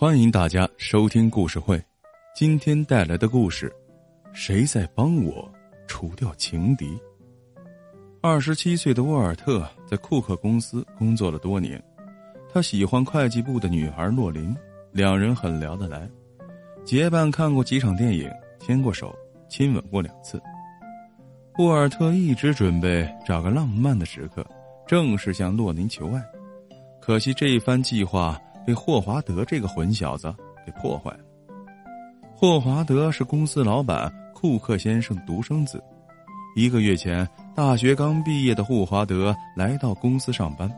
欢迎大家收听故事会，今天带来的故事：谁在帮我除掉情敌？二十七岁的沃尔特在库克公司工作了多年，他喜欢会计部的女孩洛琳，两人很聊得来，结伴看过几场电影，牵过手，亲吻过两次。沃尔特一直准备找个浪漫的时刻，正式向洛琳求爱，可惜这一番计划。被霍华德这个混小子给破坏了。霍华德是公司老板库克先生独生子。一个月前，大学刚毕业的霍华德来到公司上班。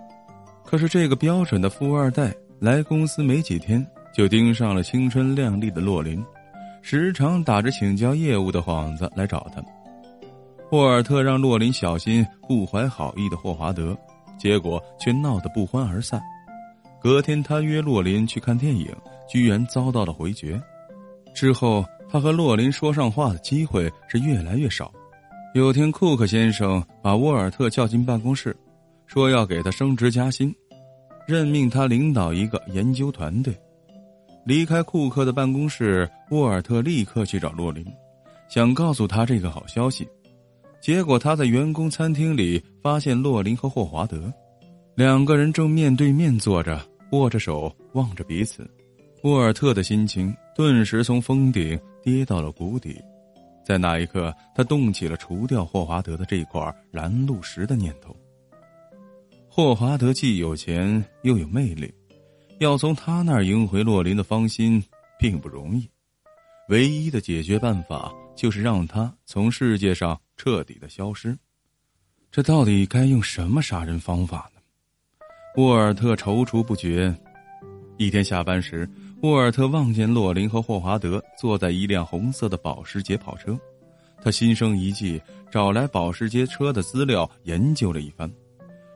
可是，这个标准的富二代来公司没几天，就盯上了青春靓丽的洛琳，时常打着请教业务的幌子来找他。霍尔特让洛琳小心不怀好意的霍华德，结果却闹得不欢而散。隔天，他约洛琳去看电影，居然遭到了回绝。之后，他和洛琳说上话的机会是越来越少。有天，库克先生把沃尔特叫进办公室，说要给他升职加薪，任命他领导一个研究团队。离开库克的办公室，沃尔特立刻去找洛琳，想告诉他这个好消息。结果，他在员工餐厅里发现洛琳和霍华德两个人正面对面坐着。握着手望着彼此，沃尔特的心情顿时从峰顶跌到了谷底。在那一刻，他动起了除掉霍华德的这块拦路石的念头。霍华德既有钱又有魅力，要从他那儿赢回洛林的芳心并不容易。唯一的解决办法就是让他从世界上彻底的消失。这到底该用什么杀人方法呢？沃尔特踌躇不决。一天下班时，沃尔特望见洛林和霍华德坐在一辆红色的保时捷跑车，他心生一计，找来保时捷车的资料研究了一番，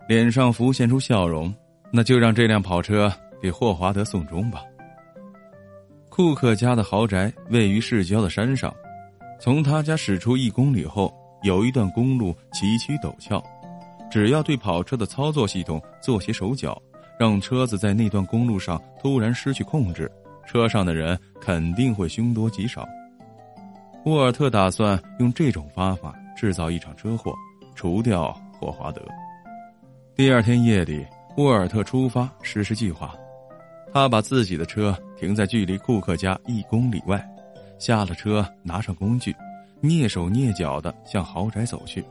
脸上浮现出笑容。那就让这辆跑车给霍华德送终吧。库克家的豪宅位于市郊的山上，从他家驶出一公里后，有一段公路崎岖陡峭。只要对跑车的操作系统做些手脚，让车子在那段公路上突然失去控制，车上的人肯定会凶多吉少。沃尔特打算用这种方法制造一场车祸，除掉霍华德。第二天夜里，沃尔特出发实施计划。他把自己的车停在距离库克家一公里外，下了车，拿上工具，蹑手蹑脚的向豪宅走去。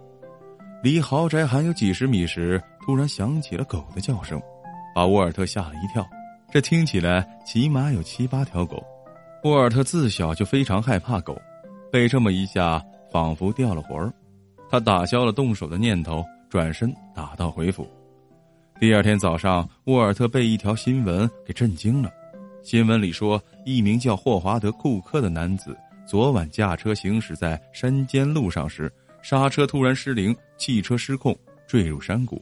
离豪宅还有几十米时，突然响起了狗的叫声，把沃尔特吓了一跳。这听起来起码有七八条狗。沃尔特自小就非常害怕狗，被这么一下，仿佛掉了魂儿。他打消了动手的念头，转身打道回府。第二天早上，沃尔特被一条新闻给震惊了。新闻里说，一名叫霍华德·库克的男子昨晚驾车行驶在山间路上时。刹车突然失灵，汽车失控坠入山谷，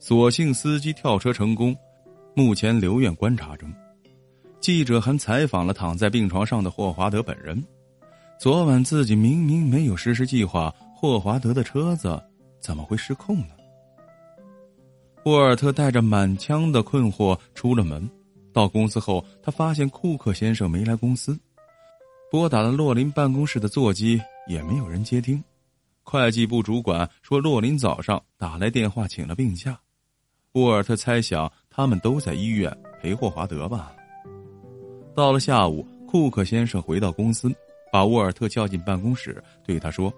所幸司机跳车成功，目前留院观察中。记者还采访了躺在病床上的霍华德本人。昨晚自己明明没有实施计划，霍华德的车子怎么会失控呢？沃尔特带着满腔的困惑出了门，到公司后，他发现库克先生没来公司，拨打了洛林办公室的座机，也没有人接听。会计部主管说，洛林早上打来电话请了病假。沃尔特猜想他们都在医院陪霍华德吧。到了下午，库克先生回到公司，把沃尔特叫进办公室，对他说：“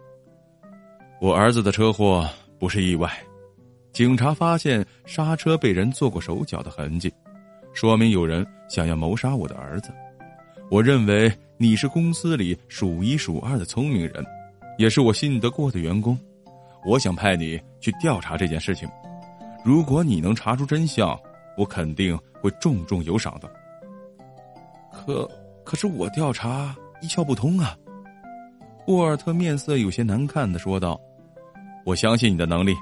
我儿子的车祸不是意外，警察发现刹车被人做过手脚的痕迹，说明有人想要谋杀我的儿子。我认为你是公司里数一数二的聪明人。”也是我信得过的员工，我想派你去调查这件事情。如果你能查出真相，我肯定会重重有赏的。可可是我调查一窍不通啊！沃尔特面色有些难看的说道：“我相信你的能力。”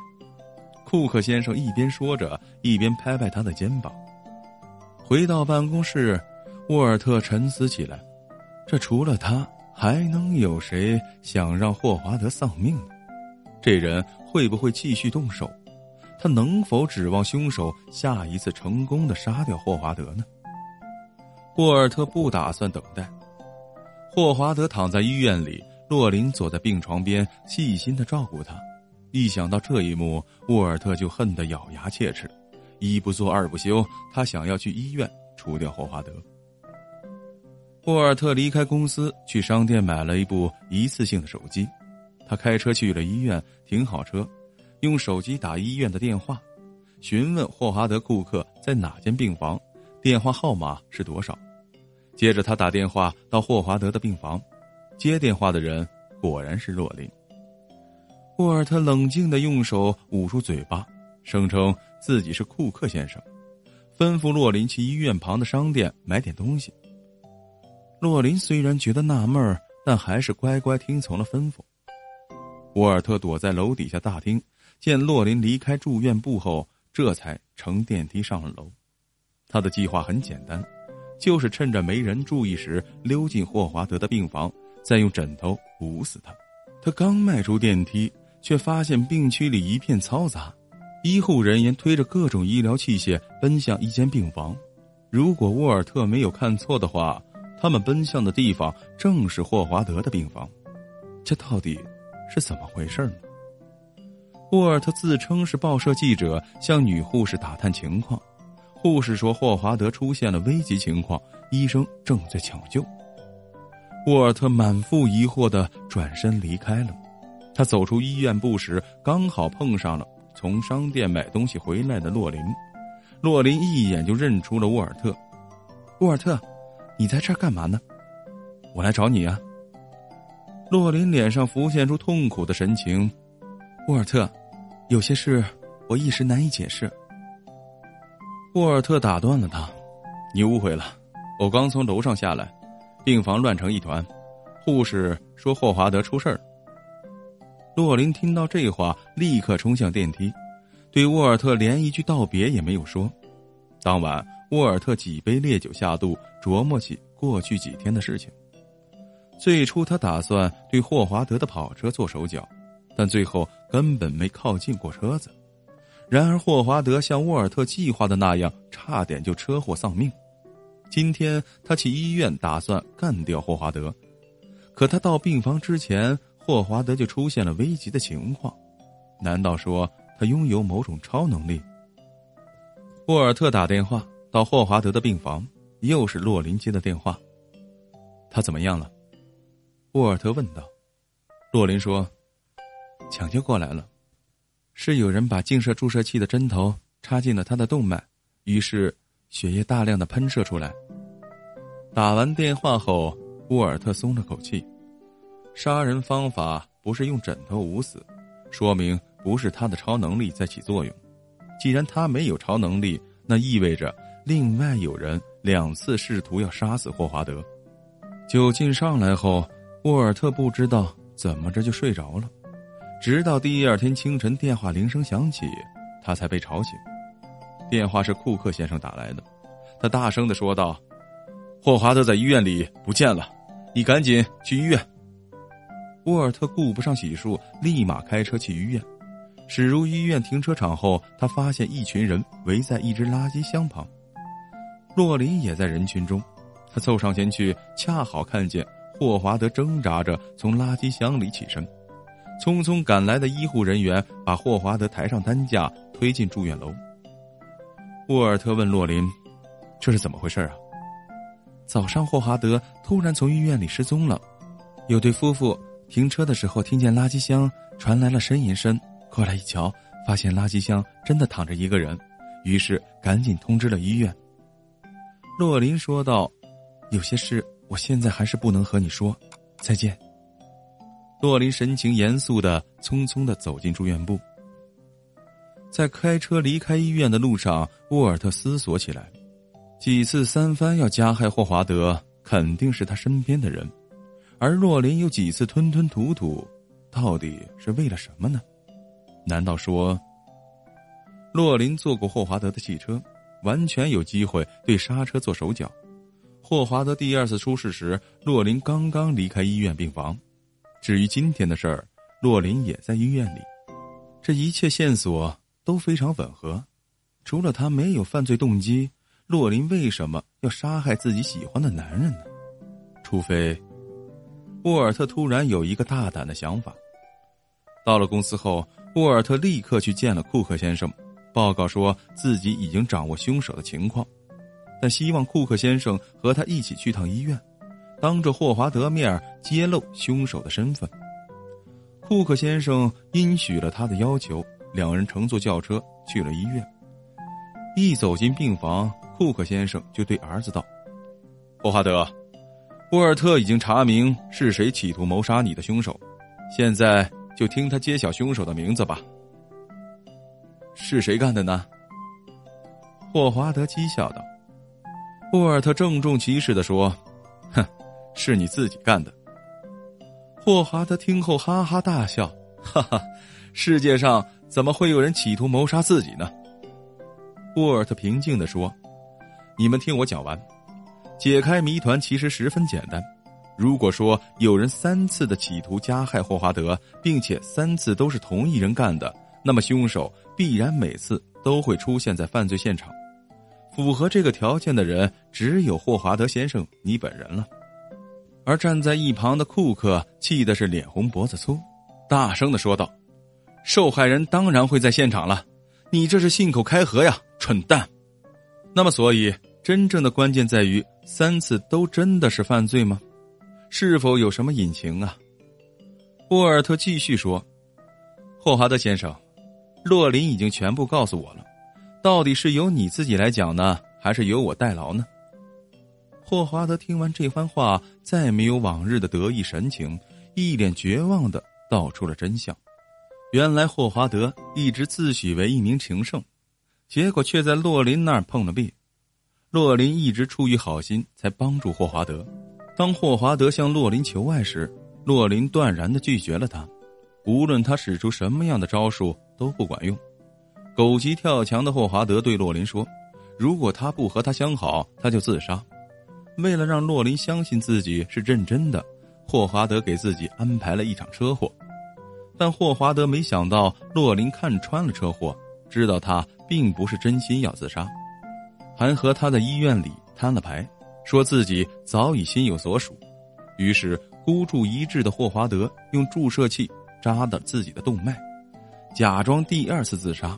库克先生一边说着，一边拍拍他的肩膀。回到办公室，沃尔特沉思起来，这除了他。还能有谁想让霍华德丧命呢？这人会不会继续动手？他能否指望凶手下一次成功的杀掉霍华德呢？沃尔特不打算等待。霍华德躺在医院里，洛林坐在病床边，细心的照顾他。一想到这一幕，沃尔特就恨得咬牙切齿，一不做二不休，他想要去医院除掉霍华德。沃尔特离开公司，去商店买了一部一次性的手机。他开车去了医院，停好车，用手机打医院的电话，询问霍华德库克在哪间病房，电话号码是多少。接着他打电话到霍华德的病房，接电话的人果然是洛林。沃尔特冷静的用手捂住嘴巴，声称自己是库克先生，吩咐洛林去医院旁的商店买点东西。洛林虽然觉得纳闷儿，但还是乖乖听从了吩咐。沃尔特躲在楼底下大厅，见洛林离开住院部后，这才乘电梯上了楼。他的计划很简单，就是趁着没人注意时溜进霍华德的病房，再用枕头捂死他。他刚迈出电梯，却发现病区里一片嘈杂，医护人员推着各种医疗器械奔向一间病房。如果沃尔特没有看错的话。他们奔向的地方正是霍华德的病房，这到底是怎么回事呢？沃尔特自称是报社记者，向女护士打探情况。护士说霍华德出现了危急情况，医生正在抢救。沃尔特满腹疑惑的转身离开了。他走出医院部时，刚好碰上了从商店买东西回来的洛林。洛林一眼就认出了沃尔特，沃尔特。你在这儿干嘛呢？我来找你啊。洛林脸上浮现出痛苦的神情。沃尔特，有些事我一时难以解释。沃尔特打断了他：“你误会了，我刚从楼上下来，病房乱成一团，护士说霍华德出事儿。”洛林听到这话，立刻冲向电梯，对沃尔特连一句道别也没有说。当晚。沃尔特几杯烈酒下肚，琢磨起过去几天的事情。最初，他打算对霍华德的跑车做手脚，但最后根本没靠近过车子。然而，霍华德像沃尔特计划的那样，差点就车祸丧命。今天，他去医院打算干掉霍华德，可他到病房之前，霍华德就出现了危急的情况。难道说他拥有某种超能力？沃尔特打电话。到霍华德的病房，又是洛林接的电话。他怎么样了？沃尔特问道。洛林说：“抢救过来了，是有人把静射注射器的针头插进了他的动脉，于是血液大量的喷射出来。”打完电话后，沃尔特松了口气。杀人方法不是用枕头捂死，说明不是他的超能力在起作用。既然他没有超能力，那意味着。另外有人两次试图要杀死霍华德，酒劲上来后，沃尔特不知道怎么着就睡着了，直到第二天清晨电话铃声响起，他才被吵醒。电话是库克先生打来的，他大声的说道：“霍华德在医院里不见了，你赶紧去医院。”沃尔特顾不上洗漱，立马开车去医院。驶入医院停车场后，他发现一群人围在一只垃圾箱旁。洛林也在人群中，他凑上前去，恰好看见霍华德挣扎着从垃圾箱里起身。匆匆赶来的医护人员把霍华德抬上担架，推进住院楼。沃尔特问洛林：“这是怎么回事啊？”早上，霍华德突然从医院里失踪了。有对夫妇停车的时候听见垃圾箱传来了呻吟声，过来一瞧，发现垃圾箱真的躺着一个人，于是赶紧通知了医院。洛林说道：“有些事我现在还是不能和你说，再见。”洛林神情严肃的匆匆的走进住院部。在开车离开医院的路上，沃尔特思索起来，几次三番要加害霍华德，肯定是他身边的人，而洛林又几次吞吞吐吐，到底是为了什么呢？难道说，洛林坐过霍华德的汽车？完全有机会对刹车做手脚。霍华德第二次出事时，洛林刚刚离开医院病房。至于今天的事儿，洛林也在医院里。这一切线索都非常吻合。除了他没有犯罪动机，洛林为什么要杀害自己喜欢的男人呢？除非，沃尔特突然有一个大胆的想法。到了公司后，沃尔特立刻去见了库克先生，报告说自己已经掌握凶手的情况，但希望库克先生和他一起去趟医院，当着霍华德面揭露凶手的身份。库克先生应许了他的要求，两人乘坐轿车去了医院。一走进病房，库克先生就对儿子道：“霍华德，沃尔特已经查明是谁企图谋杀你的凶手，现在就听他揭晓凶手的名字吧。是谁干的呢？”霍华德讥笑道。沃尔特郑重其事的说：“哼，是你自己干的。”霍华德听后哈哈大笑：“哈哈，世界上怎么会有人企图谋杀自己呢？”沃尔特平静的说：“你们听我讲完，解开谜团其实十分简单。如果说有人三次的企图加害霍华德，并且三次都是同一人干的，那么凶手必然每次都会出现在犯罪现场。符合这个条件的人只有霍华德先生你本人了。”而站在一旁的库克气的是脸红脖子粗，大声的说道：“受害人当然会在现场了，你这是信口开河呀！”蠢蛋，那么所以真正的关键在于三次都真的是犯罪吗？是否有什么隐情啊？沃尔特继续说：“霍华德先生，洛林已经全部告诉我了，到底是由你自己来讲呢，还是由我代劳呢？”霍华德听完这番话，再没有往日的得意神情，一脸绝望的道出了真相：原来霍华德一直自诩为一名情圣。结果却在洛林那儿碰了壁，洛林一直出于好心才帮助霍华德。当霍华德向洛林求爱时，洛林断然的拒绝了他，无论他使出什么样的招数都不管用。狗急跳墙的霍华德对洛林说：“如果他不和他相好，他就自杀。”为了让洛林相信自己是认真的，霍华德给自己安排了一场车祸。但霍华德没想到洛林看穿了车祸。知道他并不是真心要自杀，还和他在医院里摊了牌，说自己早已心有所属。于是孤注一掷的霍华德用注射器扎的自己的动脉，假装第二次自杀。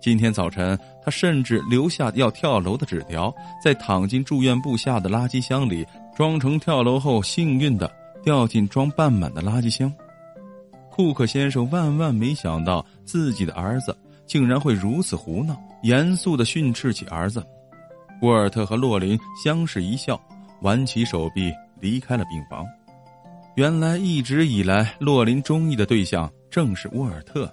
今天早晨，他甚至留下要跳楼的纸条，在躺进住院部下的垃圾箱里，装成跳楼后幸运的掉进装半满的垃圾箱。库克先生万万没想到自己的儿子。竟然会如此胡闹！严肃的训斥起儿子。沃尔特和洛林相视一笑，挽起手臂离开了病房。原来一直以来，洛林中意的对象正是沃尔特。